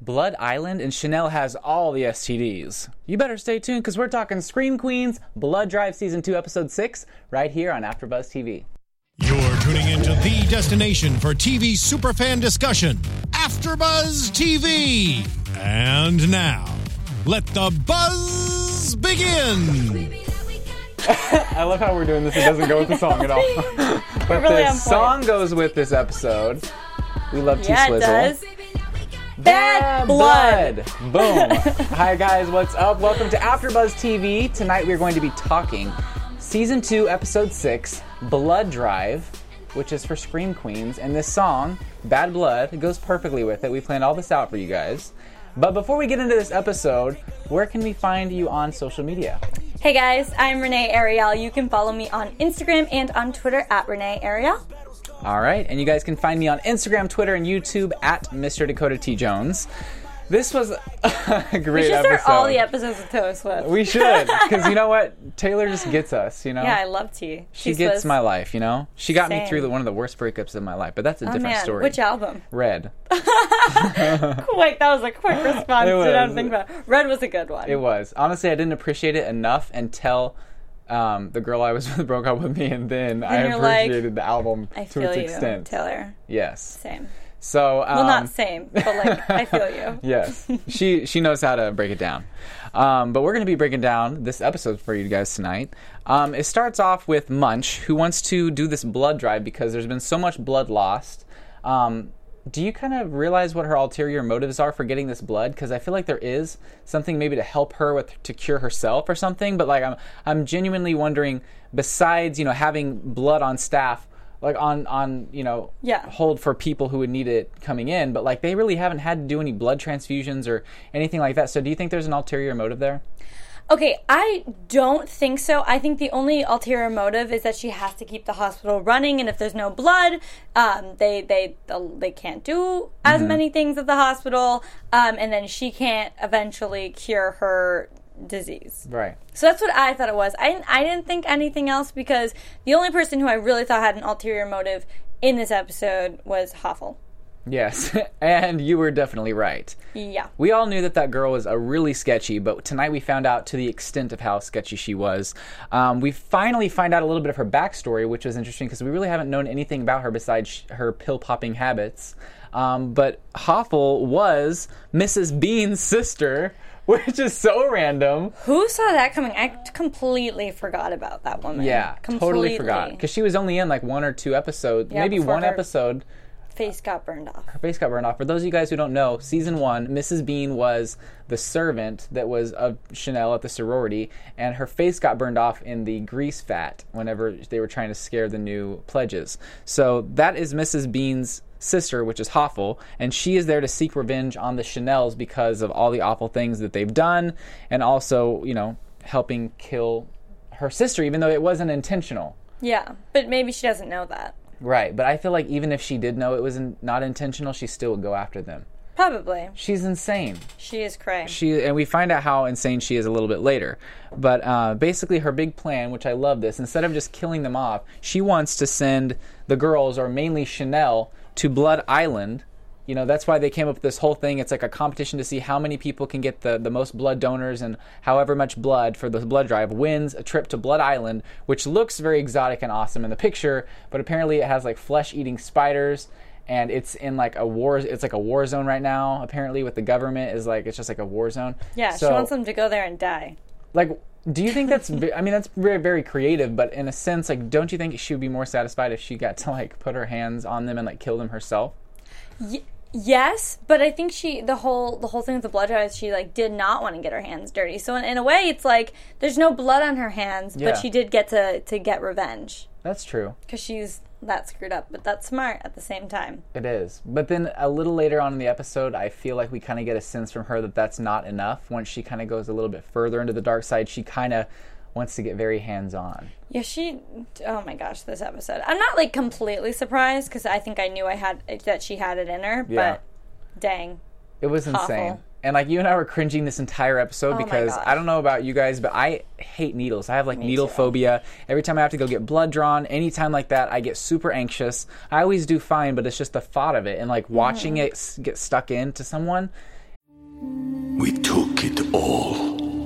Blood Island and Chanel has all the STDs. You better stay tuned because we're talking Scream Queens, Blood Drive Season 2, Episode 6, right here on AfterBuzz TV. You're tuning into the destination for TV superfan discussion, AfterBuzz TV. And now, let the buzz begin. I love how we're doing this. It doesn't go with the song at all. but really the song goes with this episode. We love T Yeah, it Swizzle. does. Bad blood. Boom. Hi guys, what's up? Welcome to AfterBuzz TV. Tonight we're going to be talking season two, episode six, Blood Drive, which is for Scream Queens, and this song, Bad Blood, goes perfectly with it. We planned all this out for you guys. But before we get into this episode, where can we find you on social media? Hey guys, I'm Renee Ariel. You can follow me on Instagram and on Twitter at Renee Ariel. All right, and you guys can find me on Instagram, Twitter, and YouTube at Mr. Dakota T Jones. This was a great We should start episode. all the episodes with Taylor Swift. We should, because you know what? Taylor just gets us. You know. yeah, I love T. She She's gets was- my life, you know. She got me through the, one of the worst breakups of my life, but that's a Oh different man, story. which album? Red. Quick, that was a quick response. It Did not think about. Red was a good one. It was honestly, I didn't appreciate it enough until um, the girl I was with broke up with me, and then I you're like, appreciated the album I to feel its you, extent. Taylor. Yes. Same. So um, Well, not same, but like I feel you. yes, she she knows how to break it down. Um, but we're going to be breaking down this episode for you guys tonight. Um, it starts off with Munsch, who wants to do this blood drive because there's been so much blood lost. Um, do you kind of realize what her ulterior motives are for getting this blood? Because I feel like there is something maybe to help her with to cure herself or something. But like I'm I'm genuinely wondering, besides you know having blood on staff. Like on on you know Yeah. hold for people who would need it coming in, but like they really haven't had to do any blood transfusions or anything like that. So do you think there's an ulterior motive there? Okay, I don't think so. I think the only ulterior motive is that she has to keep the hospital running, and if there's no blood, um, they they they can't do as Mm-hmm. many things at the hospital, um, and then she can't eventually cure her disease. Right. So that's what I thought it was. I I didn't think anything else because the only person who I really thought had an ulterior motive in this episode was Hoffel. Yes, and you were definitely right. Yeah. We all knew that that girl was a really sketchy, but tonight we found out to the extent of how sketchy she was. Um, we finally find out a little bit of her backstory, which was interesting because we really haven't known anything about her besides sh- her pill popping habits. Um, but Hoffel was Mrs. Bean's sister, which is so random. Who saw that coming? I completely forgot about that woman. Yeah, totally forgot because she was only in like one or two episodes, Yeah, maybe one her- episode. Face got burned off. Her face got burned off. For those of you guys who don't know, season one, Mrs. Bean was the servant that was of Chanel at the sorority, and her face got burned off in the grease vat whenever they were trying to scare the new pledges. So that is Mrs. Bean's sister, which is Hoffel, and she is there to seek revenge on the Chanels because of all the awful things that they've done, and also, you know, helping kill her sister, even though it wasn't intentional. Yeah, but maybe she doesn't know that. Right, but I feel like even if she did know it was in, not intentional, she still would go after them. Probably. She's insane. She is crazy. She and we find out how insane she is a little bit later. But uh, basically, her big plan, which I love this, instead of just killing them off, she wants to send the girls, or mainly Chanel, to Blood Island. You know, that's why they came up with this whole thing. It's like a competition to see how many people can get the, the most blood donors, and however much blood for the blood drive wins a trip to Blood Island, which looks very exotic and awesome in the picture, but apparently it has like flesh eating spiders and it's in like a war. It's like a war zone right now. Apparently, with the government is like it's just like a war zone. Yeah, So, she wants them to go there and die. Like, do you think that's? I mean, that's very very creative. But in a sense, like, don't you think she would be more satisfied if she got to like put her hands on them and like kill them herself? Y- yes, but I think she the whole the whole thing with the blood drive is she like did not want to get her hands dirty. So in, in a way, it's like there's no blood on her hands, Yeah. but she did get to to get revenge That's true. because she's that screwed up, but that's smart at the same time. It is. But then a little later on in the episode, I feel like we kind of get a sense from her that that's not enough. Once she kind of goes a little bit further into the dark side, she kind of wants to get very hands on. Yeah, she. Oh my gosh, this episode. I'm not like completely surprised because I think I knew I had that she had it in her, Yeah. but dang. It was Awful. insane. And like you and I were cringing this entire episode Oh because. I don't know about you guys, but I hate needles. I have like Me needle too. phobia. Every time I have to go get blood drawn, anytime like that, I get super anxious. I always do fine, but it's just the thought of it and like watching Mm. it get stuck into someone. We took it all.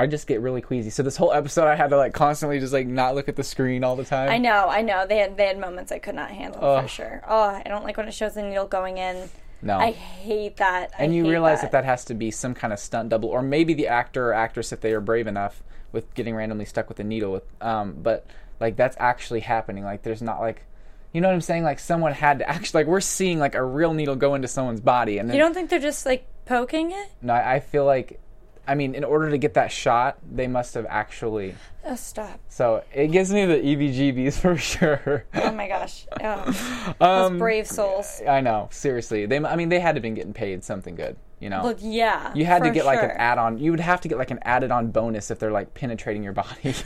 I just get really queasy. So this whole episode, I had to like constantly just like not look at the screen all the time. I know, I know. They had they had moments I could not handle Ugh. for sure. Oh, I don't like when it shows the needle going in. No. I hate that. I and you realize that. that has to be some kind of stunt double, or maybe the actor or actress if they are brave enough with getting randomly stuck with a needle. With um, but like that's actually happening. Like there's not like, you know what I'm saying? Like someone had to actually like we're seeing like a real needle go into someone's body, and then You don't think they're just like poking it? no, I I feel like, I mean, in order to get that shot, they must have actually. Oh, stop! So it gives me the EBGBs for sure. Oh my gosh! Oh, Um, those brave souls. I know, seriously. They, I mean, they had to have been getting paid something good, you know. Well, yeah. You had to get like an add-on. You would have to get like an added-on bonus if they're like penetrating your body.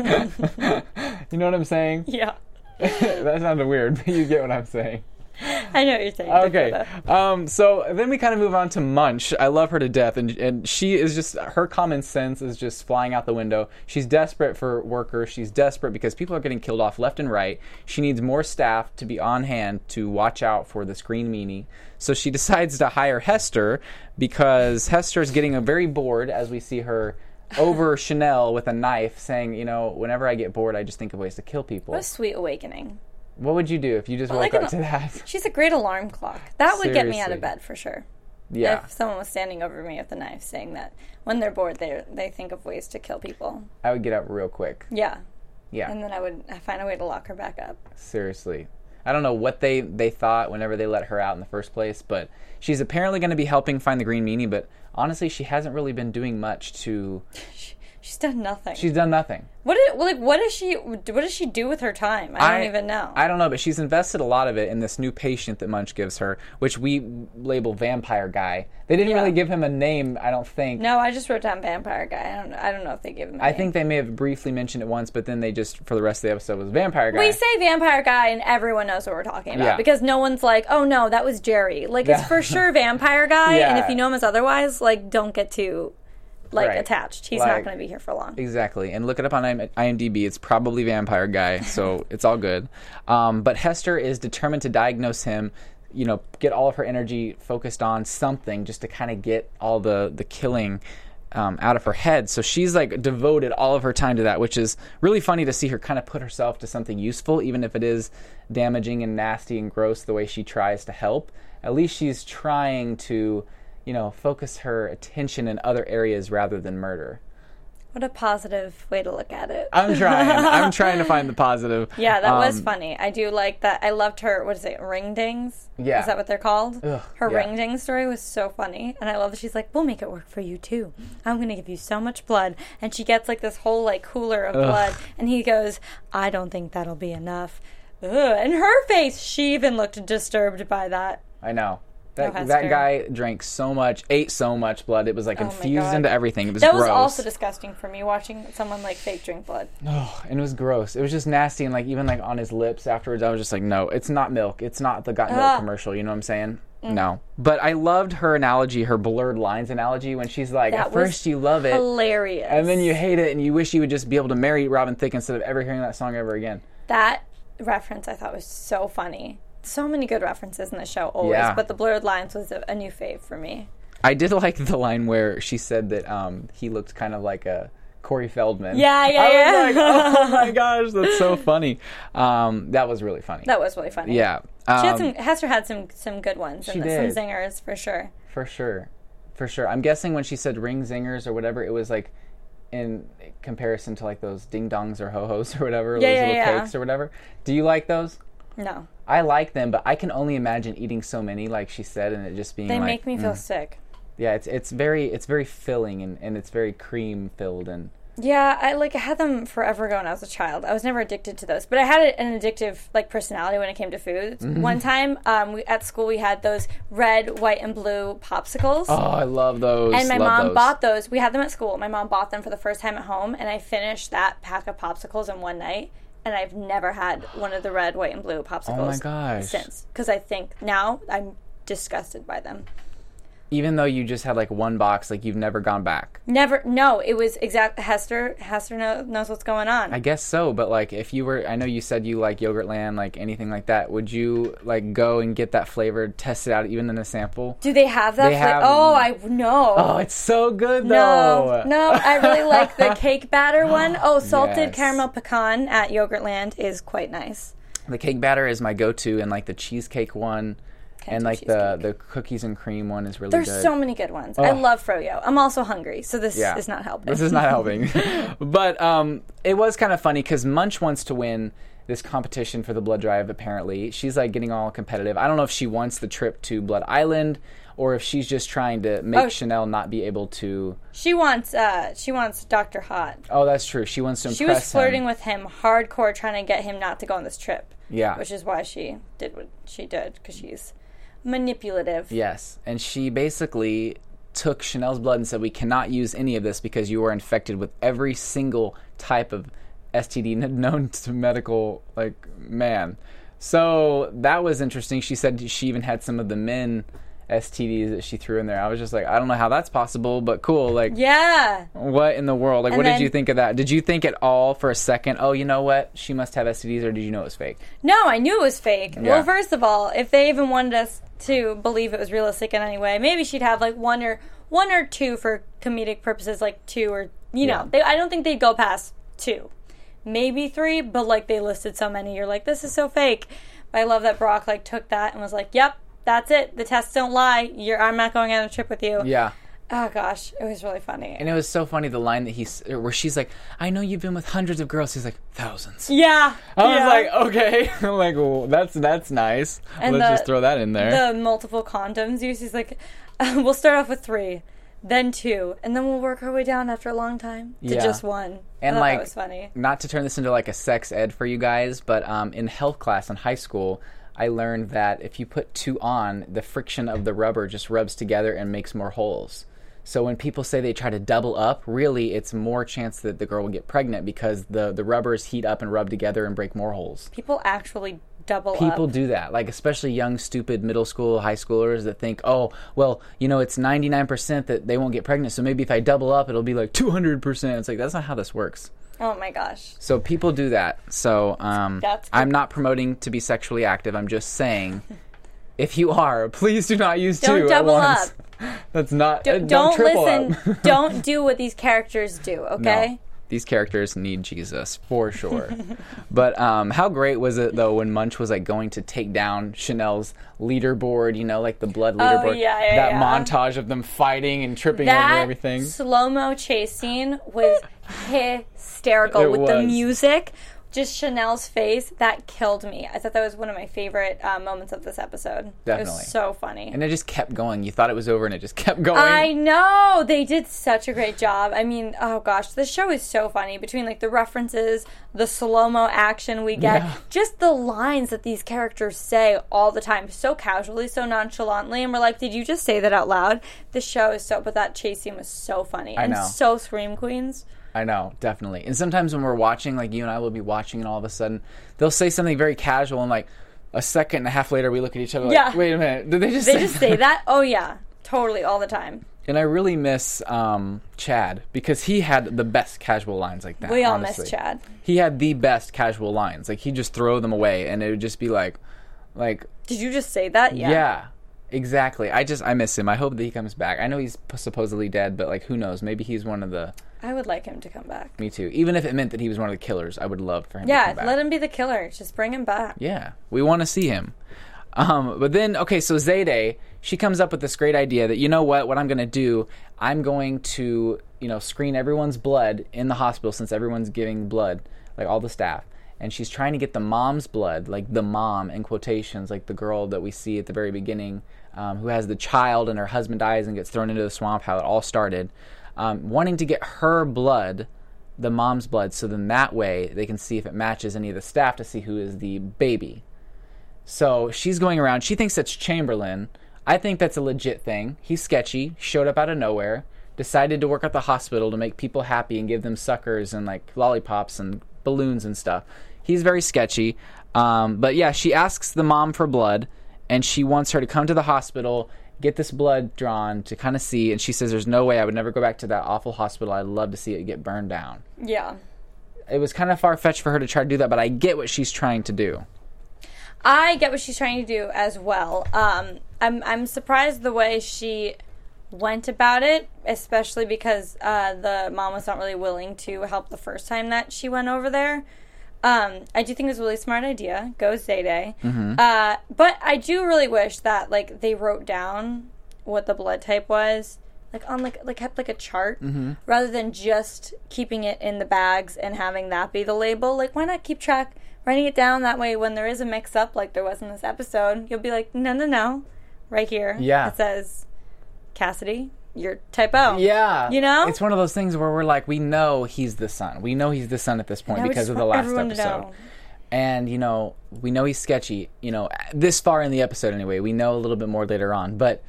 you know what I'm saying? Yeah, that sounded weird, but you get what I'm saying. I know what you're saying. Okay. Um, so then we kind of move on to Munsch. I love her to death, and and she is just her common sense is just flying out the window. She's desperate for workers. She's desperate because people are getting killed off left and right. She needs more staff to be on hand to watch out for the green meanie. So she decides to hire Hester because Hester is getting very bored as we see her. Over Chanel with a knife, saying, "You know, whenever I get bored, I just think of ways to kill people." What a sweet awakening. What would you do if you just Well, woke like up an- to that? She's a great alarm clock. That would get me out of bed for sure. Yeah, If someone was standing over me with a knife, saying that when they're bored, they they think of ways to kill people. I would get up real quick. Yeah, Yeah. and then I would find a way to lock her back up. Seriously. I don't know what they, they thought whenever they let her out in the first place, but she's apparently going to be helping find the green meanie, but honestly, she hasn't really been doing much to. She's done nothing. She's done nothing. What did, like what does she what does she do with her time? I don't even know. I don't know, but she's invested a lot of it in this new patient that Munsch gives her, which we label vampire guy. They didn't Yeah. really give him a name, I don't think. no, I just wrote down vampire guy. I don't know. I don't know if they give him. I I think they may have briefly mentioned it once, but then they just, for the rest of the episode, was vampire guy. we say vampire guy, and everyone knows what we're talking about Yeah. because no one's like, "Oh no, that was Jerry." Like it's for sure vampire guy, and if you know him as otherwise, like don't get too like Right. attached. He's Like- not going to be here for long. Exactly, and look it up on IMDb. It's probably Vampire Guy, so it's all good. Um, but Hester is determined to diagnose him. You know, get all of her energy focused on something just to kind of get all the the killing um, out of her head. So she's like devoted all of her time to that, which is really funny to see her kind of put herself to something useful, even if it is damaging and nasty and gross the way she tries to help. At least she's trying to, you know, focus her attention in other areas rather than murder. What a positive way to look at it. I'm trying. I'm trying to find the positive. Yeah, that was Um, funny. I do like that. I loved her. What is it? Ring dings. Yeah. Is that what they're called? Ugh, her yeah. ring ding story was so funny, and I love that she's like, "We'll make it work for you too. I'm gonna give you so much blood," and she gets like this whole like cooler of blood, and he goes, "I don't think that'll be enough." Ugh. And her face, she even looked disturbed by that. I know. That, that guy drank so much, ate so much blood. It was like Oh infused into everything. It was That gross. was also disgusting for me watching someone like fake drink blood. Oh, and it was gross. It was just nasty, and like even like on his lips afterwards, I was just like, no, it's not milk. It's not the got milk Ah. commercial. You know what I'm saying? No. But I loved her analogy, her blurred lines analogy, when she's like, That at first you love it, hilarious. and then you hate it, and you wish you would just be able to marry Robin Thicke instead of ever hearing that song ever again. That reference I thought was so funny. So many good references in the show always, Yeah. but the blurred lines was a, a new fave for me. I did like the line where she said that um, he looked kind of like a Corey Feldman. Yeah, yeah, I yeah. was like, oh my gosh, that's so funny. Um, that was really funny. That was really funny. yeah. She had Um, some Hester had some some good ones she and did. some zingers for sure. For sure. For sure. I'm guessing when she said ring zingers or whatever, it was like in comparison to like those ding dongs or ho hos or whatever, Yeah, those yeah, little yeah. cakes or whatever. Do you like those? No. I like them, but I can only imagine eating so many, like she said, and it just being They like, make me feel mm. sick. Yeah, it's it's very it's very filling and, and it's very cream filled and Yeah, I like I had them forever ago when I was a child. I was never addicted to those, but I had an addictive like personality when it came to food. Mhm. One time, um, we, at school we had those red, white, and blue popsicles. oh, I love those. and my love mom those. bought those. We had them at school. My mom bought them for the first time at home, and I finished that pack of popsicles in one night. And I've never had one of the red, white, and blue popsicles Oh my gosh. since. Because I think now I'm disgusted by them. Even though you just had like one box, like you've never gone back. Never. No, it was exact. Hester. Hester know, knows what's going on. I guess so, but like if you were, I know you said you like Yogurtland, like anything like that. Would you like go and get that flavor, test it out, even in a sample? Do they have that? They fla- have- oh, I no. Oh, it's so good no, no. I really like the cake batter one. Oh, salted Yes. caramel pecan at Yogurtland is quite nice. The cake batter is my go-to, and like the cheesecake one, and like the the cookies and cream one is really There's good. so many good ones. I Oh. love froyo. I'm also hungry, so this Yeah. is not helping. This is not helping. but um, it was kind of funny because Munsch wants to win this competition for the blood drive. Apparently, she's like getting all competitive. I don't know if she wants the trip to Blood Island or if she's just trying to make Oh. Chanel not be able to. She wants. Uh, she wants Doctor Hot. Oh, that's true. She wants to impress She was flirting him. with him hardcore, trying to get him not to go on this trip. Yeah. which is why she did what she did because she's manipulative. Yes, and she basically took Chanel's blood and said, "We cannot use any of this because you are infected with every single type of STD known to medical like man." So that was interesting. She said she even had some of the men STDs that she threw in there. I was just like, I don't know how that's possible, but cool. Like, Yeah. what in the world? Like, And what then- did you think of that? Did you think at all for a second, oh, you know what? She must have STDs, or did you know it was fake? No, I knew it was fake. Yeah. Well, first of all, if they even wanted us to believe it was realistic in any way, maybe she'd have like one or one or two for comedic purposes, like two or you Yeah. know. They, I don't think they'd go past two, maybe three. But like they listed so many, you're like, this is so fake. But I love that Brock like took that and was like, yep, that's it. The tests don't lie. You're I'm not going on a trip with you. Yeah. Oh gosh, it was really funny. And it was so funny the line that he's where she's like, "I know you've been with hundreds of girls." He's like, thousands. yeah. I was like, okay, I'm like, well, that's that's nice. And Let's the- just throw that in there. The multiple condoms used. He's like, we'll start off with three, then two, and then we'll work our way down after a long time to Yeah. just one. and like, that was funny. not to turn this into like a sex ed for you guys, but um, in health class in high school, I learned that if you put two on, the friction of the rubber just rubs together and makes more holes. So when people say they try to double up, really it's more chance that the girl will get pregnant because the the rubbers heat up and rub together and break more holes. People actually double People up. do that, like especially young, stupid middle school, high schoolers that think, oh, well, you know, it's 99% that they won't get pregnant, so maybe if I double up, it'll be like 200%. It's like, that's not how this works. Oh my gosh. So people do that. So um. I'm not promoting to be sexually active. I'm just saying, if you are, please do not use Don't two double at once. That's not. uh, Don't, don't triple listen. up. don't do what these characters do. Okay. No. These characters need Jesus for sure. but um, how great was it though when Munsch was like going to take down Chanel's leaderboard? You know, like the blood Oh, leaderboard. yeah, yeah, that yeah. montage of them fighting and tripping over everything. slow mo chase scene was hysterical It with the music. Just Chanel's face that killed me. I thought that was one of my favorite uh, moments of this episode. It Definitely. was so funny. And it just kept going. You thought it was over, and it just kept going. I know they did such a great job. I mean, oh gosh, the show is so funny between like the references, the slow mo action we get, Yeah. just the lines that these characters say all the time, so casually, so nonchalantly, and we're like, did you just say that out loud? The show is so, but that chase scene was so funny I and know. so scream queens. I know, definitely. And sometimes when we're watching, like you and I will be watching, and all of a sudden they'll say something very casual and like, a second and a half later, we look at each other like, Yeah. wait a minute, did they just They say just that? say that? Oh yeah, totally, all the time. And I really miss um, Chad because he had the best casual lines like that. We all honestly. miss Chad. He had the best casual lines. Like he'd just throw them away, and it would just be like, like Did you just say that? yeah. Yeah. Exactly. I just I miss him. I hope that he comes back. I know he's supposedly dead, but like who knows? Maybe he's one of the. I would like him to come back. Me too. Even if it meant that he was one of the killers, I would love for him. to Yeah, come back. Yeah, let him be the killer. Just bring him back. Yeah, we want to see him. Um, but then, okay, so Zayday, she comes up with this great idea that you know what? What I'm going to do, I'm going to you know screen everyone's blood in the hospital since everyone's giving blood, like all the staff, and she's trying to get the mom's blood, like the mom in quotations, like the girl that we see at the very beginning, um, who has the child and her husband dies and gets thrown into the swamp. How it all started, um, wanting to get her blood the mom's blood so then that way they can see if it matches any of the staff to see who is the baby. So she's going around. She thinks that's Chamberlain. I think that's a legit thing. He's sketchy, showed up out of nowhere, decided to work at the hospital to make people happy and give them suckers and like lollipops and balloons and stuff. He's very sketchy. Um, but yeah, she asks the mom for blood and she wants her to come to the hospital, get this blood drawn to kind of see. And she says, There's no way I would never go back to that awful hospital. I'd love to see it get burned down. Yeah. It was kind of far fetched for her to try to do that, but I get what she's trying to do. I get what she's trying to do as well. Um, I'm I'm surprised the way she went about it, especially because uh, the mom was not really willing to help the first time that she went over there. Um, I do think it was a really smart idea. Go Zayday. Mhm. Uh, but I do really wish that like they wrote down what the blood type was, like on like like kept like a chart Mhm. rather than just keeping it in the bags and having that be the label. Like, why not keep track, writing it down that way when there is a mix up like there was in this episode, you'll be like, no, no, no, right here. Yeah. It says Cassidy, you're type Yeah. You know? It's one of those things where we're like, we know he's the son. We know he's the son at this point And I because of the last episode. And, you know, we know he's sketchy, you know, this far in the episode anyway. We know a little bit more later on. But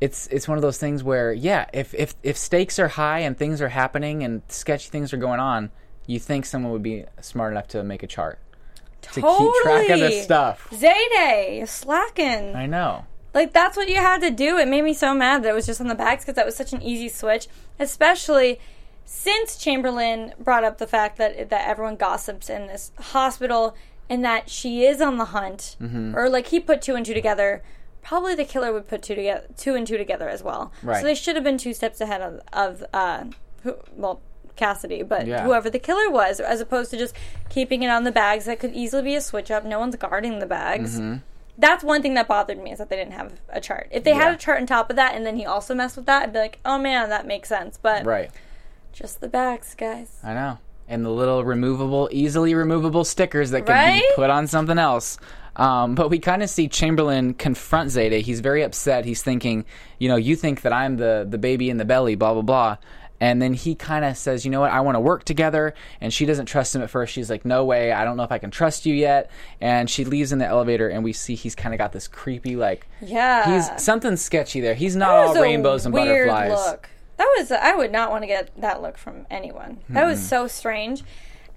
it's it's one of those things where, yeah, if, if, if stakes are high and things are happening and sketchy things are going on, you think someone would be smart enough to make a chart. To keep track of this stuff. Zayday, slacking. I know. Like that's what you had to do. It made me so mad that it was just on the bags because that was such an easy switch, especially since Chamberlain brought up the fact that that everyone gossips in this hospital and that she is on the hunt, Mhm. or like he put two and two together. Probably the killer would put two together, two and two together as well. Right. So they should have been two steps ahead of, of uh, who, well, Cassidy, but Yeah. whoever the killer was, as opposed to just keeping it on the bags that could easily be a switch up. No one's guarding the bags Mhm. That's one thing that bothered me is that they didn't have a chart. If they Yeah. had a chart on top of that and then he also messed with that, I'd be like, oh man, that makes sense. But Right. just the backs, guys. I know. And the little removable, easily removable stickers that can Right? be put on something else. Um, but we kind of see Chamberlain confront Zayday. He's very upset. He's thinking, you know, you think that I'm the, the baby in the belly, blah, blah, blah. And then he kind of says, you know what, I want to work together. And she doesn't trust him at first. She's like, no way, I don't know if I can trust you yet. And she leaves in the elevator, and we see he's kind of got this creepy, like, Yeah. he's something sketchy there. He's not was all a rainbows and weird butterflies. Look. That was I would not want to get that look from anyone. That was Mm-mm. so strange.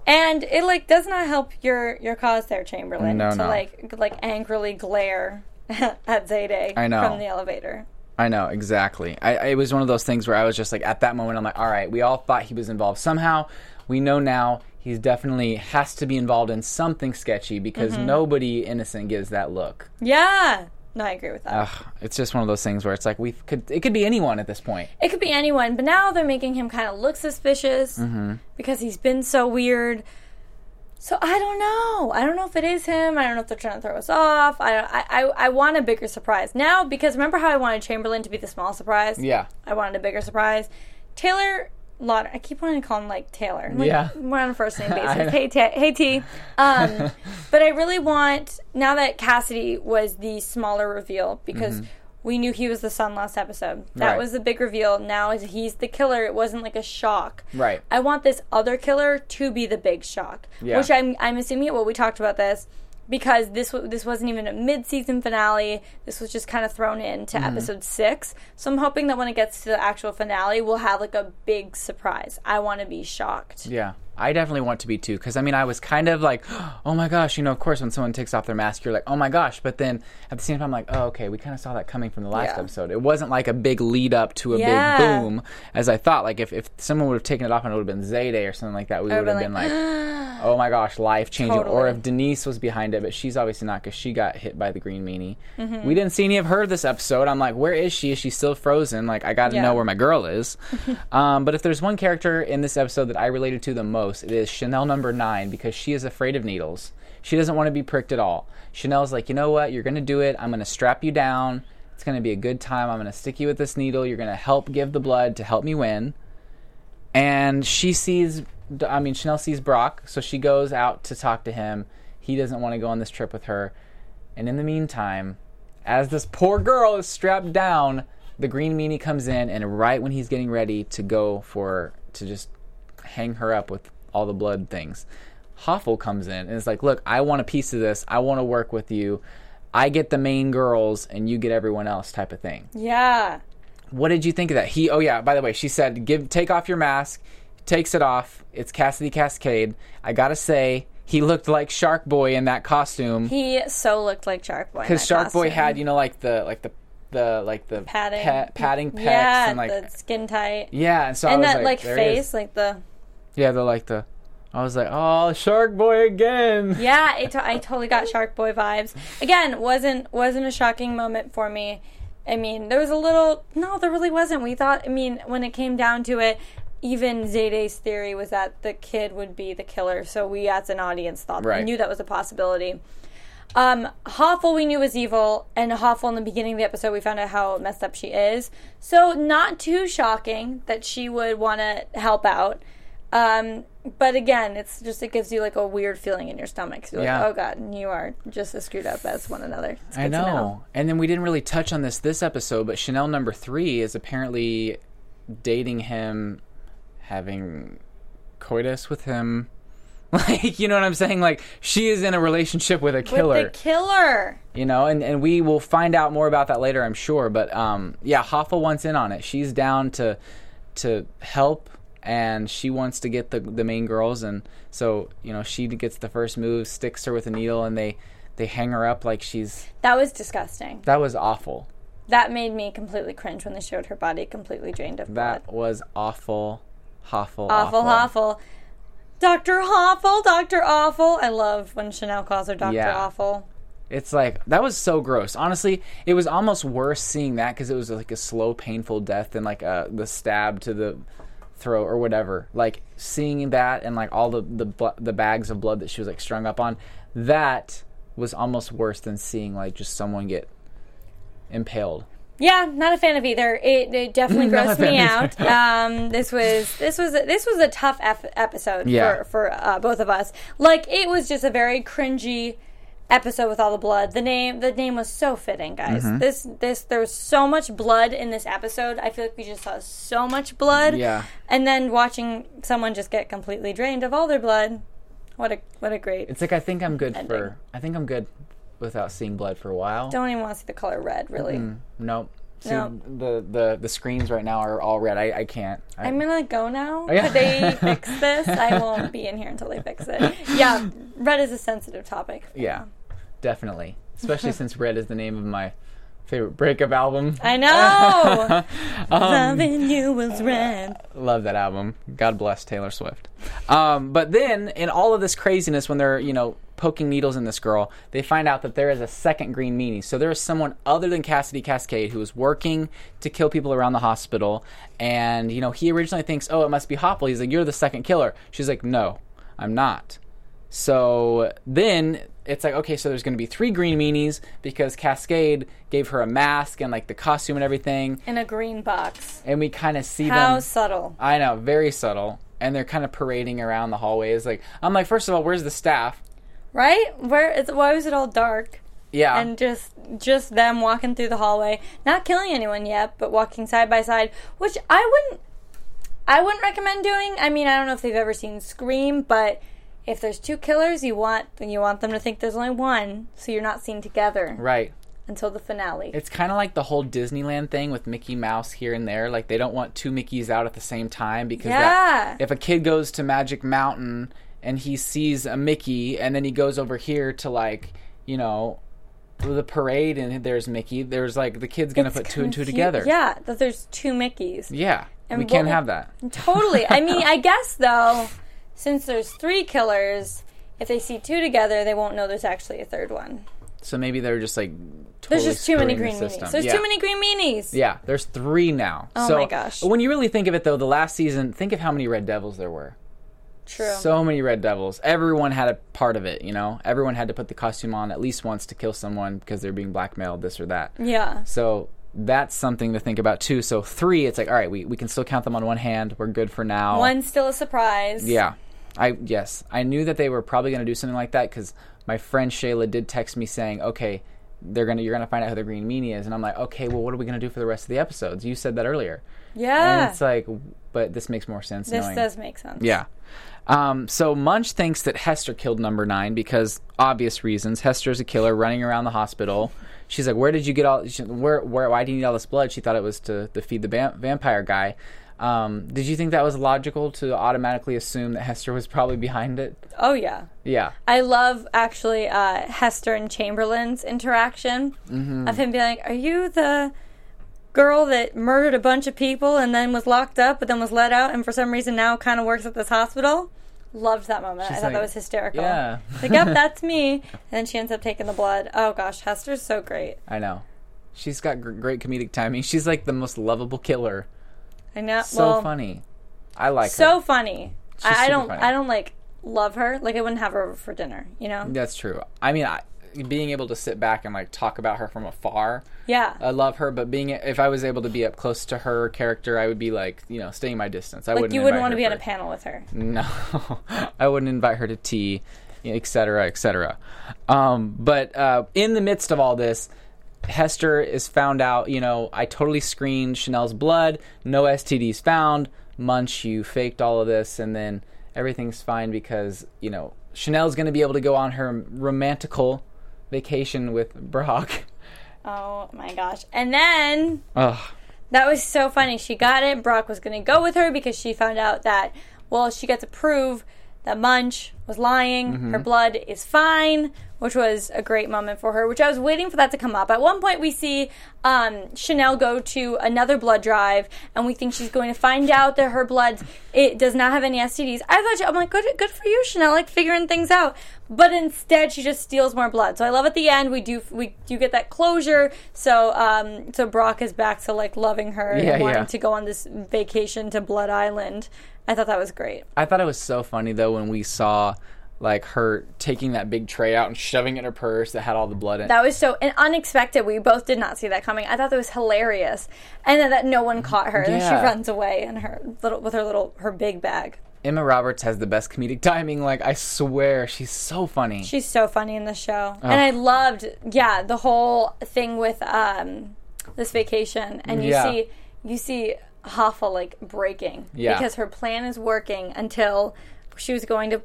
And it like does not help your your cause there, Chamberlain, No, to no. like like angrily glare at Zayday I know. from the elevator. I know exactly. I, I- it was one of those things where I was just like, at that moment, I'm like, all right, we all thought he was involved somehow. We know now he's definitely has to be involved in something sketchy because Mhm. nobody innocent gives that look. Yeah. No, I agree with that. Ugh, it's just one of those things where it's like we could. It could be anyone at this point. It could be anyone, but now they're making him kind of look suspicious Mm-hmm. because he's been so weird. So I don't know. I don't know if it is him. I don't know if they're trying to throw us off. I I I, I want a bigger surprise now because remember how I wanted Chamberlain to be the small surprise? Yeah. I wanted a bigger surprise. Taylor Lautner. I keep wanting to call him like Taylor. Like, Yeah. we're on a first name basis. hey, Ta- hey T. Um, but I really want now that Cassidy was the smaller reveal because Mhm. We knew he was the son last episode. That Right. was the big reveal. Now he's the killer. It wasn't like a shock. Right. I want this other killer to be the big shock, Yeah. which I'm I'm assuming. Well, we talked about this because this this wasn't even a mid season finale. This was just kind of thrown into Mhm. episode six. So I'm hoping that when it gets to the actual finale, we'll have like a big surprise. I want to be shocked. Yeah, I definitely want to be too. Because I mean, I was kind of like, oh my gosh, you know, of course, when someone takes off their mask, you're like, oh my gosh. But then at the same time, I'm like, oh, okay, we kind of saw that coming from the last Yeah. episode. It wasn't like a big lead up to a Yeah. big boom as I thought. Like if, if someone would have taken it off and it would have been Zayday or something like that, we would have been been like, oh my gosh, life changing. Or if Denise was behind it, but she's obviously not because she got hit by the green meanie. Mhm. We didn't see any of her this episode. I'm like, where is she? Is she still frozen? Like, I got to Yeah. know where my girl is. um, but if there's one character in this episode that I related to the most, it is Chanel number nine because she is afraid of needles. She doesn't want to be pricked at all. Chanel's like, you know what? You're going to do it. I'm going to strap you down. It's going to be a good time. I'm going to stick you with this needle. You're going to help give the blood to help me win. And she sees, I mean, Chanel sees Brock, so she goes out to talk to him. He doesn't want to go on this trip with her. And in the meantime, as this poor girl is strapped down, the green meanie comes in, and right when he's getting ready to go for to just hang her up with all the blood things, Hoffel comes in and is like, "Look, I want a piece of this. I want to work with you. I get the main girls, and you get everyone else." Type of thing. Yeah. What did you think of that? He. Oh yeah. By the way, she said, "Give, take off your mask." Takes it off. It's Cassidy Cascade. I gotta say, he looked like Shark Boy in that costume He so looked like Shark Boy. because Shark Boy had you know like the like the the like the padding, pa- padding pecs yeah, and like the skin tight. yeah, and so I and was that like, is. face, like the yeah, they're like the. I was like, oh, Shark Boy again. yeah. It to- I totally got Shark Boy vibes. Again, wasn't wasn't a shocking moment for me. I mean, there was a little. No, there really wasn't. We thought. I mean, when it came down to it. Even Zayday's theory was that the kid would be the killer, so we as an audience thought Right. knew that was a possibility. Um, Hoffel we knew was evil, and Hoffel in the beginning of the episode we found out how messed up she is. So not too shocking that she would want to help out. Um, but again, it's just it gives you like a weird feeling in your stomach. So Yeah. like, oh god, you are just as screwed up as one another. It's I know. to And then we didn't really touch on this this episode, but Chanel number three is apparently dating him, having coitus with him. Like, you know what I'm saying? Like, she is in a relationship with a killer. With the killer. you know, and, and we will find out more about that later, I'm sure. But um, yeah, Hoffa wants in on it. She's down to to help, and she wants to get the the main girls, and so you know she gets the first move, sticks her with a needle, and they they hang her up like she's That was disgusting. that was awful. That made me completely cringe when they showed her body completely drained of blood. That was awful, Hoffel, Awful, awful. Dr. Awful, Dr. Awful. I love when Chanel calls her Dr. Yeah. Awful. It's like that was so gross. Honestly, it was almost worse seeing that because it was like a slow, painful death than like uh, the stab to the throat or whatever. Like seeing that and like all the the the bags of blood that she was like strung up on, that was almost worse than seeing like just someone get impaled. Yeah, not a fan of either. It, it definitely grossed me out. Um, this was this was this was a tough ep- episode Yeah. for for uh, both of us. Like it was just a very cringy episode with all the blood. The name the name was so fitting, guys. Mhm. This this there was so much blood in this episode. I feel like we just saw so much blood. Yeah. And then watching someone just get completely drained of all their blood. What a what a great. It's like I think I'm good Ending. for. I think I'm good without seeing blood for a while. Don't even want to see the color red, really. Mm, nope. See, No. the, the the screens right now are all red. I, I can't. I, I'm gonna go now. Oh, yeah. Could they fix this? I won't be in here until they fix it. Yeah, red is a sensitive topic. Yeah, definitely. Especially since Red is the name of my favorite breakup album. I know. Um, Loving you was red. Love that album. God bless Taylor Swift. Um, but then, in all of this craziness, when they're you know poking needles in this girl, they find out that there is a second green meanie. So there is someone other than Cassidy Cascade who is working to kill people around the hospital. And you know he originally thinks, oh, it must be Hoffel. He's like, you're the second killer. She's like, no, I'm not. So then it's like, okay, so there's going to be three green meanies because Cascade gave her a mask and like the costume and everything. In a green box. And we kind of see them How them. subtle. I know, very subtle. And they're kind of parading around the hallways. Like, I'm like, first of all, where's the staff? Right? Where is why was it all dark? Yeah. And just just them walking through the hallway, not killing anyone yet, but walking side by side, which I wouldn't I wouldn't recommend doing. I mean, I don't know if they've ever seen Scream, but if there's two killers, you want you want them to think there's only one, so you're not seen together. Right. until the finale. It's kind of like the whole Disneyland thing with Mickey Mouse here and there. Like they don't want two Mickeys out at the same time because that, Yeah. if a kid goes to Magic Mountain and he sees a Mickey and then he goes over here to like you know the parade and there's Mickey, there's like the kid's gonna It's put two and two together. Yeah, that there's two Mickeys. Yeah. And we can't have that. Totally. I mean, I guess though, since there's three killers, if they see two together, they won't know there's actually a third one. So maybe they're just like There's just too many the green meanies. There's Yeah. too many green meanies. Yeah, there's three now. Oh so my gosh. When you really think of it, though, the last season, think of how many Red Devils there were. True. So many Red Devils. Everyone had a part of it, you know? Everyone had to put the costume on at least once to kill someone because they're being blackmailed, this or that. yeah. So that's something to think about, too. So three, it's like, all right, we, we can still count them on one hand. We're good for now. One's still a surprise. Yeah. I yes, I knew that they were probably going to do something like that because my friend Shayla did text me saying, "Okay, they're gonna you're gonna find out who the green meanie is," and I'm like, "Okay, well, what are we gonna do for the rest of the episodes?" You said that earlier, Yeah. and it's like, but this makes more sense. this knowing, does make sense. yeah. Um, so Munsch thinks that Hester killed number nine because obvious reasons. Hester's a killer running around the hospital. She's like, "Where did you get all? she- Where, where? Why do you need all this blood?" She thought it was to, to feed the va- vampire guy. Um, did you think that was logical to automatically assume that Hester was probably behind it? Oh yeah. Yeah. I love actually uh, Hester and Chamberlain's interaction Mm-hmm. of him being like, "Are you the girl that murdered a bunch of people and then was locked up, but then was let out, and for some reason now kind of works at this hospital?" Loved that moment. I She's thought that was hysterical. "Yeah." like, yep, that's me. And then she ends up taking the blood. Oh gosh, Hester's so great. I know. She's got gr- great comedic timing. She's like the most lovable killer. I know. So well, funny. I like her. so her. funny. She's I, I don't. funny. I don't like love her. Like I wouldn't have her over for dinner. You know. That's true. I mean, I, being able to sit back and like talk about her from afar, Yeah. I love her. But being if I was able to be up close to her character, I would be like you know staying my distance. I like wouldn't. you wouldn't want to be on a panel with her. No, I wouldn't invite her to tea, et cetera, et cetera. Um, but uh, in the midst of all this, Hester is found out. You know, I totally screened Chanel's blood. No STDs found. Munsch, you faked all of this, and then everything's fine because you know Chanel's going to be able to go on her romantical vacation with Brock. Oh my gosh. And then Ugh. that was so funny. She got it. Brock was going to go with her because she found out that, well, she got to prove that Munsch was lying. Mm-hmm. Her blood is fine, which was a great moment for her, which I was waiting for that to come up. At one point, we see um, Chanel go to another blood drive, and we think she's going to find out that her blood it does not have any STDs. I thought, she, I'm like, good, good for you, Chanel, like figuring things out. But instead, she just steals more blood. So I love at the end we do we do get that closure. So um, so Brock is back to like loving her Yeah, and wanting yeah. to go on this vacation to Blood Island. I thought that was great. I thought it was so funny though when we saw like her taking that big tray out and shoving it in her purse that had all the blood in it. That was so and unexpected. We both did not see that coming. I thought that was hilarious, and then that no one caught her. And she runs away in her little with her little her big bag. Emma Roberts has the best comedic timing. Like I swear, she's so funny. She's so funny in the show, and I loved yeah the whole thing with um this vacation, and you Yeah. see you see Hoffa like breaking Yeah. because her plan is working until she was going to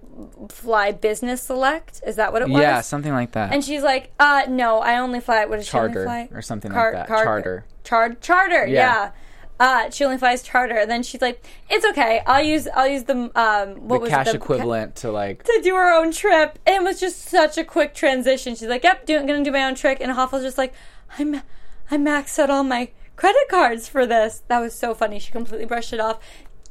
fly business select. Is that what it was? yeah, something like that. And she's like, uh, no, I only fly. What does she Charter only fly? or something like that. Charter. Char- charter. Yeah. Yeah. Uh, she only flies charter. Then she's like, it's okay. I'll use. I'll use the um. What the was cash it? The equivalent to like to do her own trip. And it was just such a quick transition. She's like, "Yep, doing gonna do my own trick." And Hoffel's just like, "I'm, I maxed out all my credit cards for this." That was so funny. She completely brushed it off,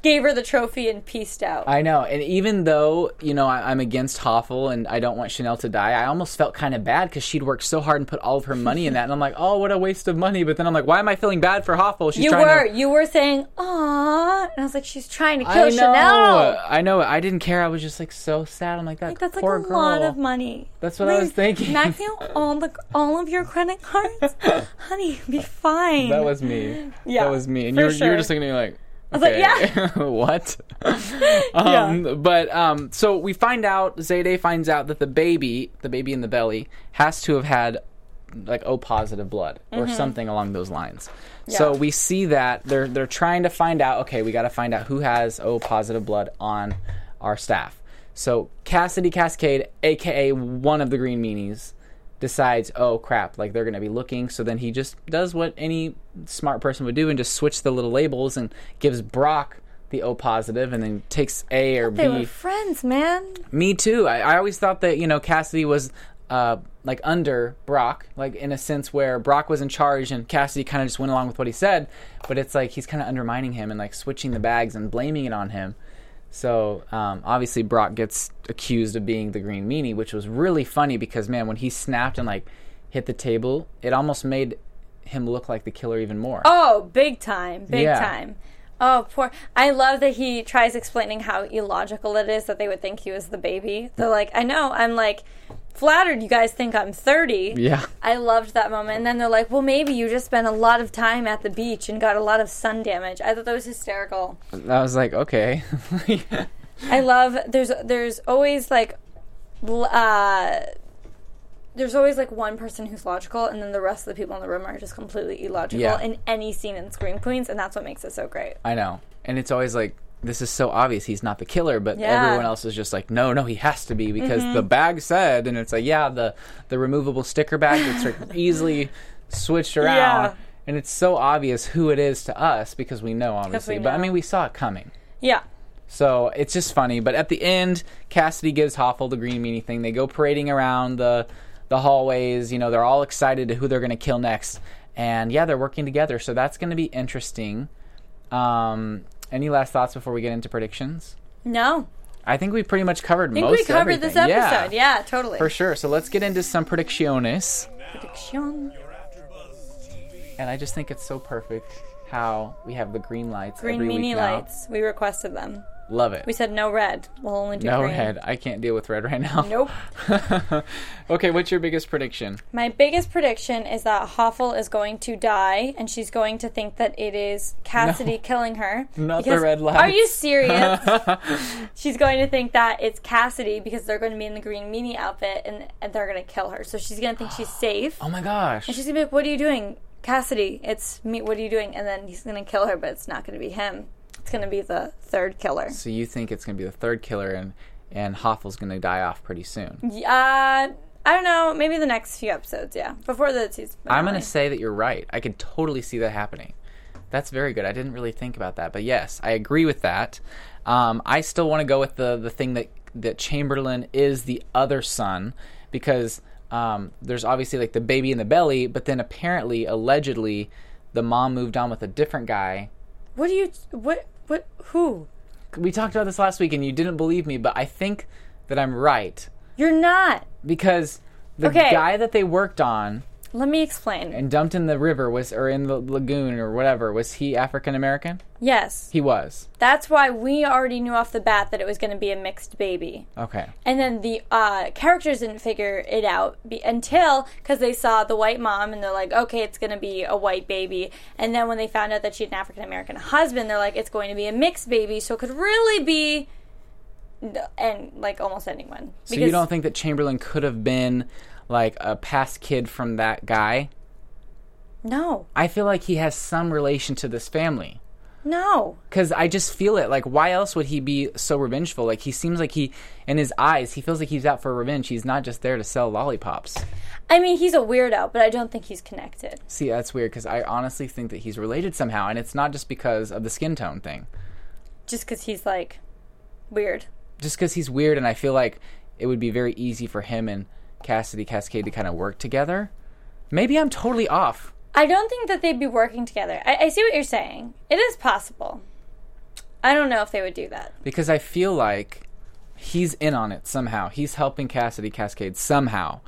gave her the trophy, and pieced out. I know, and even though you know I, I'm against Hoffel and I don't want Chanel to die, I almost felt kind of bad because she'd worked so hard and put all of her money in that, and I'm like, oh, what a waste of money. But then I'm like, why am I feeling bad for Hoffel? She's you trying were, To, you were saying, "Aw," and I was like, "She's trying to kill I know, Chanel." I know. I didn't care. I was just like so sad. I'm like that Like, that's like poor a girl. lot of money. That's what I was thinking. Out all the all of your credit cards, honey, be fine. That was me. Yeah, that was me. And you were, you were sure. just looking at me like, was like, okay, what? um, But um, so we find out, Zayday finds out that the baby, the baby in the belly, has to have had like O positive blood or something along those lines. So Mm-hmm. We see that they're they're trying to find out. Okay, we got to find out who has O positive blood on our staff. So Cassidy Cascade, aka one of the Green Meanies, decides, oh crap, like they're going to be looking. So then he just does what any smart person would do and just switch the little labels and gives Brock the O positive and then takes A or They B. were friends, man. Me too. I, I always thought that you know Cassidy was uh, like under Brock, like in a sense where Brock was in charge and Cassidy kind of just went along with what he said. But it's like he's kind of undermining him and like switching the bags and blaming it on him. So um, obviously Brock gets accused of being the Green Meanie, which was really funny because man, when he snapped and like hit the table, it almost made him look like the killer even more. Oh, big time, big Yeah. time. Oh, poor. I love that he tries explaining how illogical it is that they would think he was the baby. They're like, I know. I'm like flattered you guys think I'm 30. Yeah. I loved that moment. And then they're like, well, maybe you just spent a lot of time at the beach and got a lot of sun damage. I thought that was hysterical. I was like, okay. I love there's there's always like uh there's always like one person who's logical and then the rest of the people in the room are just completely illogical Yeah. in any scene in Scream Queens and that's what makes it so great. I know. And it's always like, this is so obvious he's not the killer, but Yeah. everyone else is just like, no, no, he has to be because Mhm. the bag said, and it's like, yeah, the the removable sticker bag that's like easily switched around, Yeah. and it's so obvious who it is to us because we know obviously, but I know. mean we saw it coming. Yeah. So it's just funny. But at the end, Cassidy gives Hoffel the green meanie thing. They go parading around the the hallways. You know, they're all excited to who they're going to kill next. And yeah, they're working together. So that's going to be interesting. Um, any last thoughts before we get into predictions? No. I think we pretty much covered I think most we covered this episode. Yeah, totally. For sure. So let's get into some predicciones. Prediction. And I just think it's so perfect how we have the green lights Green every now. lights. We requested them. Love it. We said no red. We'll only do red. no green. red. I can't deal with red right now. Nope. okay, what's your biggest prediction? My biggest prediction is that Hoffel is going to die, and she's going to think that it is Cassidy No. killing her. Not the red lights. Are you serious? she's going to think that it's Cassidy because they're going to be in the green meanie outfit, and, and they're going to kill her. So she's going to think she's safe. Oh my gosh. And she's going to be like, "What are you doing, Cassidy? It's me. What are you doing?" And then he's going to kill her, but it's not going to be him. It's going to be the third killer. So you think it's going to be the third killer and and Hoffel's going to die off pretty soon. Yeah, uh, I don't know. Maybe the next few episodes. Yeah, before the season. I'm gonna say that you're right. I could totally see that happening. That's very good. I didn't really think about that, but yes, I agree with that. Um, I still want to go with the the thing that that Chamberlain is the other son because um, there's obviously like the baby in the belly, but then apparently, allegedly, the mom moved on with a different guy. What do you? What? What? Who? We talked about this last week, and you didn't believe me, but I think that I'm right You're not. because the Okay. guy that they worked on Let me explain. and dumped in the river was or in the lagoon or whatever was he African American? Yes. He was. That's why we already knew off the bat that it was going to be a mixed baby. Okay. And then the uh, characters didn't figure it out be- until because they saw the white mom and they're like, okay, it's going to be a white baby. And then when they found out that she had an African American husband, they're like, it's going to be a mixed baby, so it could really be, and like almost anyone. So you don't think that Chamberlain could have been like a past kid from that guy? No, I feel like he has some relation to this family. no. Cause I just feel it. Like, why else would he be so revengeful? Like, he seems like he, in his eyes, he feels like he's out for revenge. He's not just there to sell lollipops. I mean, he's a weirdo, but I don't think he's connected. See, that's weird because I honestly think that he's related somehow, and it's not just because of the skin tone thing. Just because he's like weird. Just because he's weird, and I feel like it would be very easy for him and Cassidy Cascade to kind of work together. Maybe I'm totally off. I don't think that they'd be working together. I, I see what you're saying. It is possible. I don't know if they would do that. because I feel like he's in on it somehow. He's helping Cassidy Cascade somehow.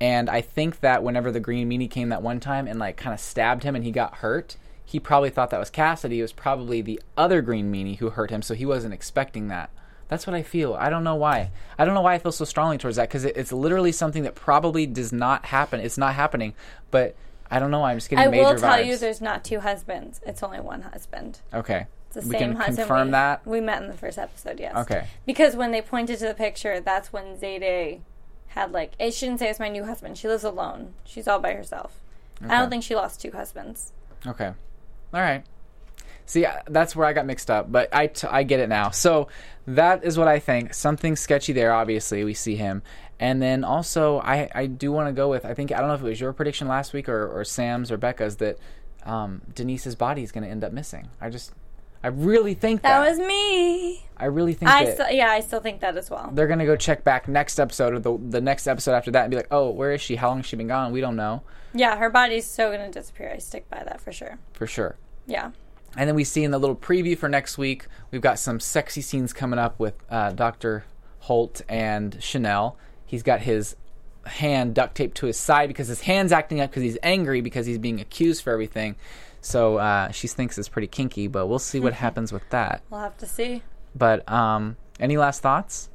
And I think that whenever the Green Meanie came that one time and like kind of stabbed him and he got hurt, he probably thought that was Cassidy. It was probably the other Green Meanie who hurt him, so he wasn't expecting that. That's what I feel. I don't know why. I don't know why I feel so strongly towards that because it, it's literally something that probably does not happen. It's not happening, but I don't know why. I'm just getting I major will tell vibes. you there's not two husbands. It's only one husband. okay, It's the we same can husband. confirm we, that. We met in the first episode, yes. Okay. Because when they pointed to the picture, that's when Zayday had like, it shouldn't say it's my new husband. She lives alone. She's all by herself. I don't think she lost two husbands. Okay. All right. See, that's where I got mixed up, but I, t- I get it now. So that is what I think. Something sketchy there, obviously. We see him. And then also, I, I do want to go with, I think, I don't know if it was your prediction last week or, or Sam's or Becca's, that um, Denise's body is going to end up missing. I just, I really think that. That was me. I really think I that still, yeah, I still think that as well. they're going to go check back next episode or the, the next episode after that and be like, oh, where is she? How long has she been gone? We don't know Yeah, her body's so gonna disappear. I stick by that for sure. for sure. Yeah. And then we see in the little preview for next week, we've got some sexy scenes coming up with uh, Dr. Holt and Chanel. He's got his hand duct taped to his side because his hand's acting up because he's angry because he's being accused for everything. So uh, she thinks it's pretty kinky, but we'll see what happens with that. We'll have to see. But um, any last thoughts?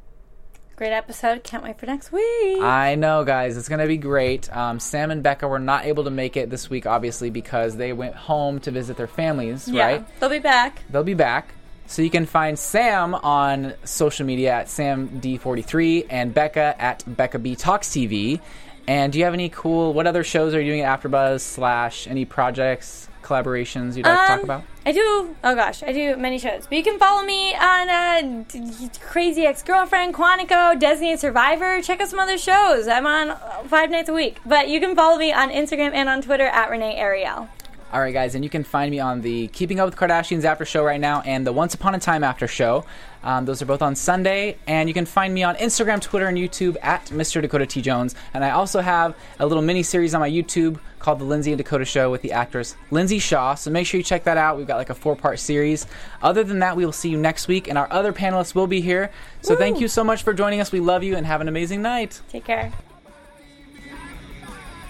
Great episode. Can't wait for next week. I know, guys. It's going to be great. Um, Sam and Becca were not able to make it this week, obviously, because they went home to visit their families, yeah. right? They'll be back. They'll be back. So you can find Sam on social media at SamD43 and Becca at Becca B Talks TV. And do you have any cool, what other shows are you doing at AfterBuzz slash any projects, collaborations you'd like to talk Um, about? I do. Oh gosh, I do many shows. But you can follow me on uh, D- Crazy Ex Girlfriend, Quantico, Designated Survivor. Check out some other shows. I'm on five nights a week. But you can follow me on Instagram and on Twitter at Renee Ariel. All right, guys, and you can find me on the Keeping Up with Kardashians after show right now and the Once Upon a Time after show. Um, those are both on Sunday, and you can find me on Instagram, Twitter, and YouTube at Mr. Dakota T. Jones. And I also have a little mini series on my YouTube called The Lindsay and Dakota Show with the actress Lindsay Shaw. So make sure you check that out. We've got like a four part series. Other than that, we will see you next week, and our other panelists will be here. So thank you so much for joining us. We love you, and have an amazing night. Take care.